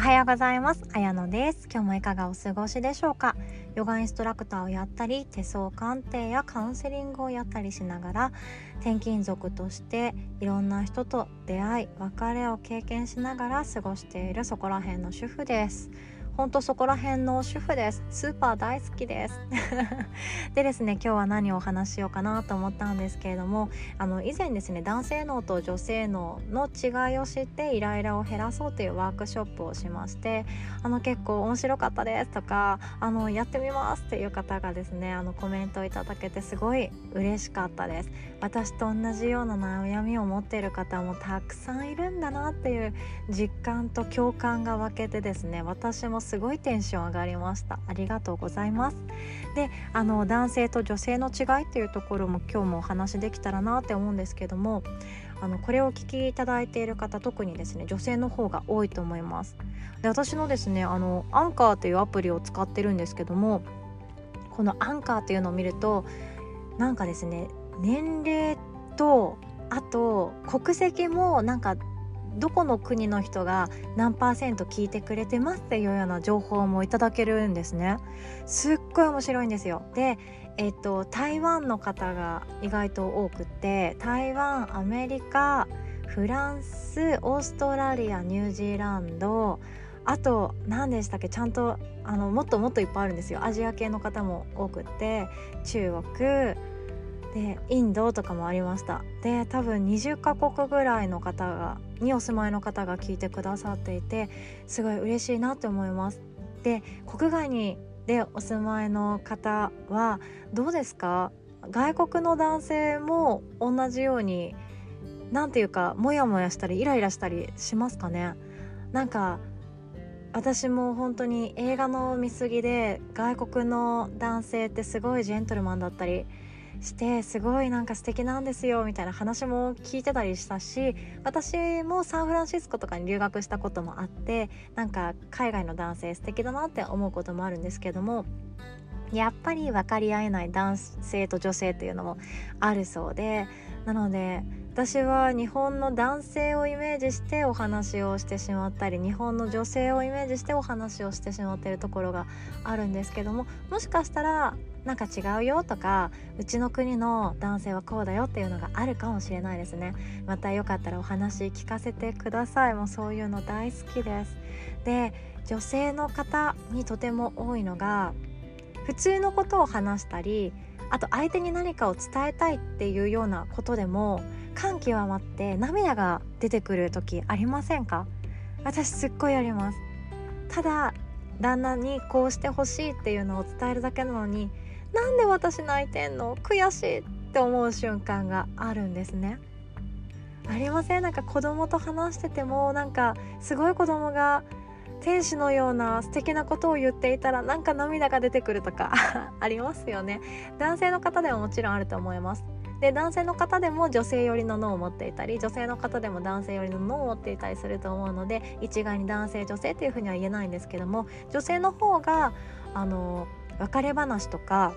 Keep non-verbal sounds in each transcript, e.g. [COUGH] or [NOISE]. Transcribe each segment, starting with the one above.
おはようございます。あやのです。今日もいかがお過ごしでしょうか？ヨガインストラクターをやったり、手相鑑定やカウンセリングをやったりしながら、転勤族としていろんな人と出会い、別れを経験しながら過ごしているそこら辺の主婦です。ほんとそこら辺の主婦です。スーパー大好きです。[LAUGHS] でですね今日は何をお話ししようかなと思ったんですけれどもあの以前ですね男性脳と女性脳の違いを知ってイライラを減らそうというワークショップをしましてあの結構面白かったですとかあのやってみますっていう方がですねあのコメントをいただけてすごい嬉しかったです。私と同じような悩みを持っている方もたくさんいるんだなっていう実感と共感が分けてですね私もすごいテンション上がりました。ありがとうございます。であの男性と女性の違いっていうところも今日もお話できたらなって思うんですけどもあのこれをお聞きいただいている方特にですね女性の方が多いと思います。で私のですねあのアンカーというアプリを使ってるんですけどもこのアンカーっていうのを見るとなんかですね年齢とあと国籍もなんかどこの国の人が何パーセント聞いてくれてますっていうような情報もいただけるんですね。すっごい面白いんですよ。でえっと台湾の方が意外と多くて台湾アメリカフランスオーストラリアニュージーランドあと何でしたっけちゃんとあのもっともっといっぱいあるんですよ。アジア系の方も多くって中国でインドとかもありました。で多分20カ国ぐらいの方がにお住まいの方が聞いてくださっていてすごい嬉しいなって思います。で国外にでお住まいの方はどうですか？外国の男性も同じように何ていうかモヤモヤしたりイライラしたりしますかね？なんか私も本当に映画の見過ぎで外国の男性ってすごいジェントルマンだったりしてすごいなんか素敵なんですよみたいな話も聞いてたりしたし私もサンフランシスコとかに留学したこともあってなんか海外の男性素敵だなって思うこともあるんですけどもやっぱり分かり合えない男性と女性っていうのもあるそうでなので私は日本の男性をイメージしてお話をしてしまったり日本の女性をイメージしてお話をしてしまっているところがあるんですけどももしかしたらなんか違うよとかうちの国の男性はこうだよっていうのがあるかもしれないですね。またよかったらお話聞かせてください。もうそういうの大好きです。で女性の方にとても多いのが普通のことを話したりあと相手に何かを伝えたいっていうようなことでも感極まって涙が出てくる時ありませんか？私すっごいあります。ただ旦那にこうしてほしいっていうのを伝えるだけなのになんで私泣いてんの？悔しいって思う瞬間があるんですね。ありません？なんか子供と話しててもなんかすごい子供が天使のような素敵なことを言っていたらなんか涙が出てくるとか [LAUGHS] ありますよね。男性の方でももちろんあると思います。で男性の方でも女性寄りの脳を持っていたり女性の方でも男性寄りの脳を持っていたりすると思うので一概に男性女性っていうふうには言えないんですけども女性の方があの別れ話とか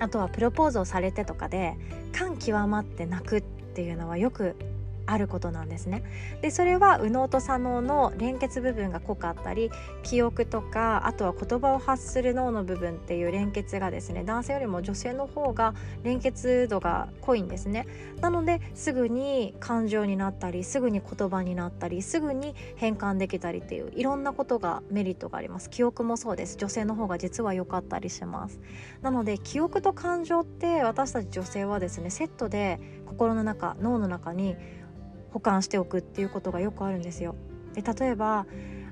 あとはプロポーズをされてとかで感極まって泣くっていうのはよくあることなんですね。でそれは右脳と左脳の連結部分が濃かったり記憶とかあとは言葉を発する脳の部分っていう連結がですね男性よりも女性の方が連結度が濃いんですね。なのですぐに感情になったりすぐに言葉になったりすぐに変換できたりっていういろんなことがメリットがあります。記憶もそうです女性の方が実は良かったりします。なので記憶と感情って私たち女性はですねセットで心の中脳の中に保管しておくっていうことがよくあるんですよ。で例えば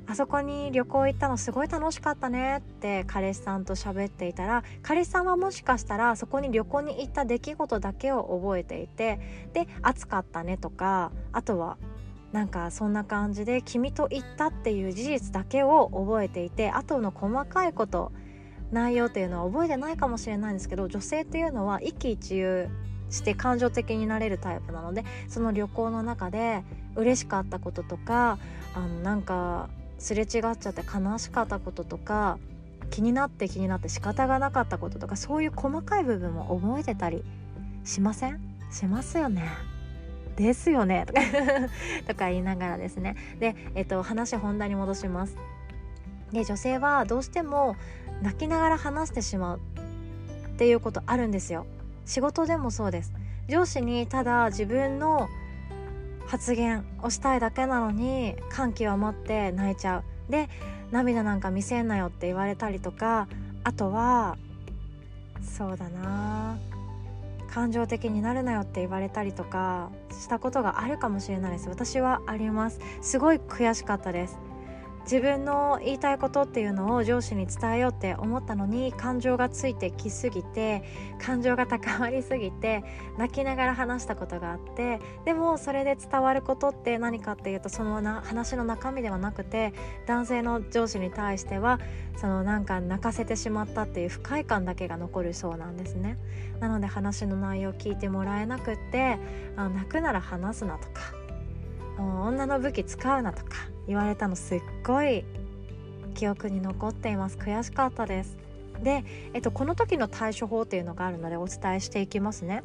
あそこに旅行行ったのすごい楽しかったねって彼氏さんと喋っていたら彼氏さんはもしかしたらそこに旅行に行った出来事だけを覚えていてで暑かったねとかあとはなんかそんな感じで君と行ったっていう事実だけを覚えていて後の細かいこと内容っていうのは覚えてないかもしれないんですけど女性っていうのは一喜一憂して感情的になれるタイプなのでその旅行の中で嬉しかったこととかあのなんかすれ違っちゃって悲しかったこととか気になって気になって仕方がなかったこととかそういう細かい部分も覚えてたりしません？しますよね。ですよね。とか [LAUGHS] 言いながらですね。で、えっと、話本題に戻します。で女性はどうしても泣きながら話してしまうっていうことあるんですよ。仕事でもそうです。上司にただ自分の発言をしたいだけなのに感極まって泣いちゃう。で涙なんか見せんなよって言われたりとかあとはそうだな。感情的になるなよって言われたりとかしたことがあるかもしれないです。私はあります。すごい悔しかったです。自分の言いたいことっていうのを上司に伝えようって思ったのに感情がついてきすぎて感情が高まりすぎて泣きながら話したことがあってでもそれで伝わることって何かっていうとそのな話の中身ではなくて男性の上司に対してはそのなんか泣かせてしまったっていう不快感だけが残るそうなんですね。なので話の内容を聞いてもらえなくってあ泣くなら話すなとか女の武器使うなとか言われたのすっごい記憶に残っています。悔しかったです。で、えっと、この時の対処法っていうのがあるのでお伝えしていきますね。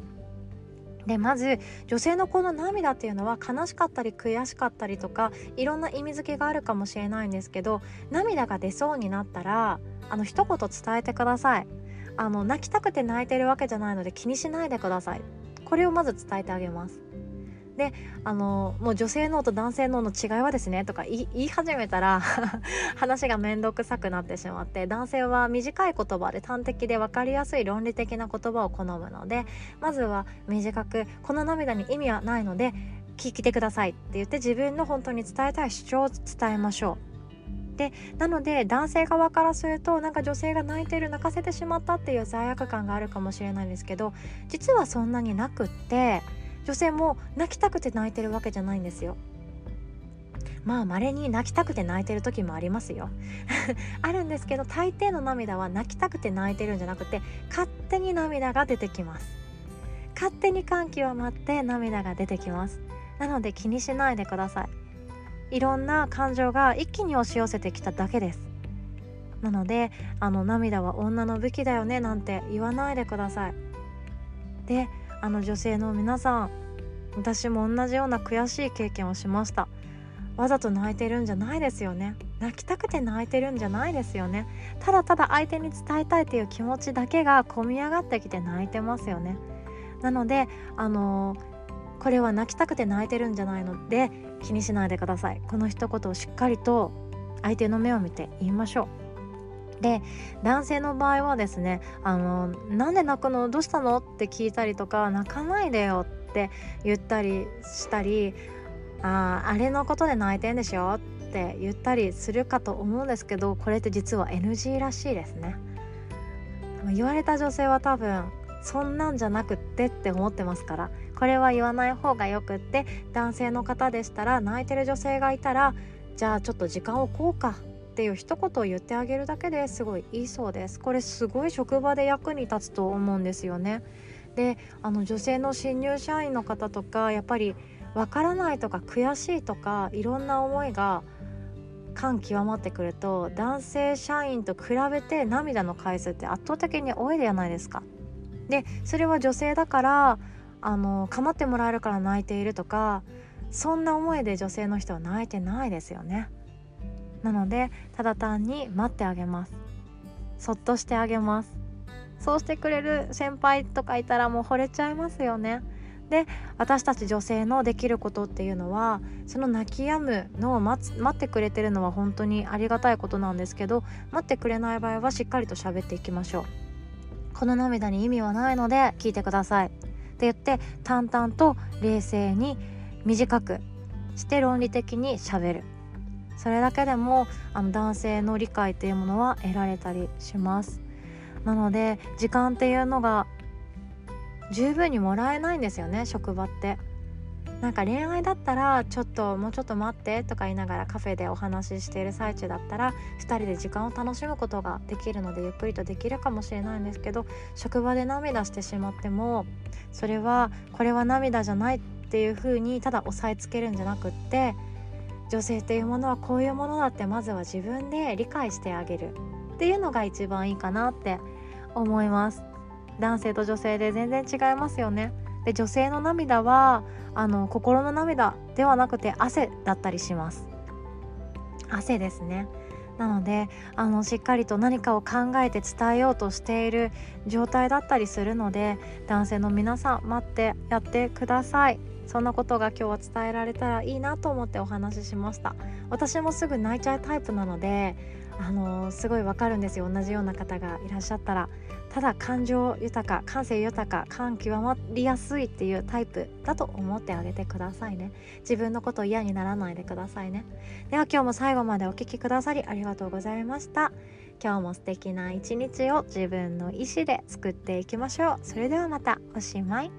でまず女性のこの涙っていうのは悲しかったり悔しかったりとかいろんな意味付けがあるかもしれないんですけど涙が出そうになったらあの一言伝えてください。あの泣きたくて泣いてるわけじゃないので気にしないでください。これをまず伝えてあげます。であのもう女性脳と男性脳の違いはですねとか言い始めたら [LAUGHS] 話が面倒くさくなってしまって男性は短い言葉で端的で分かりやすい論理的な言葉を好むのでまずは短くこの涙に意味はないので聞いてくださいって言って自分の本当に伝えたい主張を伝えましょう。でなので男性側からするとなんか女性が泣いてる泣かせてしまったっていう罪悪感があるかもしれないんですけど実はそんなになくって女性も泣きたくて泣いてるわけじゃないんですよ。まあ稀に泣きたくて泣いてる時もありますよ。[LAUGHS] あるんですけど大抵の涙は泣きたくて泣いてるんじゃなくて勝手に涙が出てきます。勝手に感極まって涙が出てきます。なので気にしないでください。いろんな感情が一気に押し寄せてきただけです。なのであの涙は女の武器だよねなんて言わないでください。であの女性の皆さん私も同じような悔しい経験をしました。わざと泣いてるんじゃないですよね。泣きたくて泣いてるんじゃないですよね。ただただ相手に伝えたいという気持ちだけが込み上がってきて泣いてますよね。なのであのー、これは泣きたくて泣いてるんじゃないので気にしないでください。この一言をしっかりと相手の目を見て言いましょう。で男性の場合はですね「あのなんで泣くの？どうしたの?」って聞いたりとか「泣かないでよ」って言ったりしたり「あああれのことで泣いてんでしょ?」って言ったりするかと思うんですけどこれって実は NG らしいですね。言われた女性は多分そんなんじゃなくってって思ってますからこれは言わない方がよくって男性の方でしたら泣いてる女性がいたらじゃあちょっと時間を置こうかっていう一言を言ってあげるだけですごいいいそうですこれすごい職場で役に立つと思うんですよねであの女性の新入社員の方とかやっぱりわからないとか悔しいとかいろんな思いが感極まってくると男性社員と比べて涙の回数って圧倒的に多いじゃないですか。でそれは女性だからあの構ってもらえるから泣いているとかそんな思いで女性の人は泣いてないですよね。なのでただ単に待ってあげます。そっとしてあげます。そうしてくれる先輩とかいたらもう惚れちゃいますよね。で私たち女性のできることっていうのはその泣き止むのを待つ待ってくれてるのは本当にありがたいことなんですけど待ってくれない場合はしっかりと喋っていきましょう。この涙に意味はないので聞いてください。って言って淡々と冷静に短くして論理的にしゃべる。それだけでもあの男性の理解っていうものは得られたりします。なので時間っていうのが十分にもらえないんですよね職場って。なんか恋愛だったらちょっともうちょっと待ってとか言いながらカフェでお話ししている最中だったら2人で時間を楽しむことができるのでゆっくりとできるかもしれないんですけど職場で涙してしまってもそれはこれは涙じゃないっていう風にただ押さえつけるんじゃなくって女性というものはこういうものだってまずは自分で理解してあげる。っていうのが一番いいかなって思います。男性と女性で全然違いますよね。で女性の涙はあの心の涙ではなくて汗だったりします。汗ですね。なのであのしっかりと何かを考えて伝えようとしている状態だったりするので男性の皆さん待ってやってください。そんなことが今日は伝えられたらいいなと思ってお話ししました。私もすぐ泣いちゃうタイプなのであの、すごいわかるんですよ。同じような方がいらっしゃったら。ただ感情豊か感性豊か感極まりやすいっていうタイプだと思ってあげてくださいね。自分のこと嫌にならないでくださいね。では今日も最後までお聴きくださりありがとうございました。今日も素敵な一日を自分の意思で作っていきましょう。それではまたおしまい。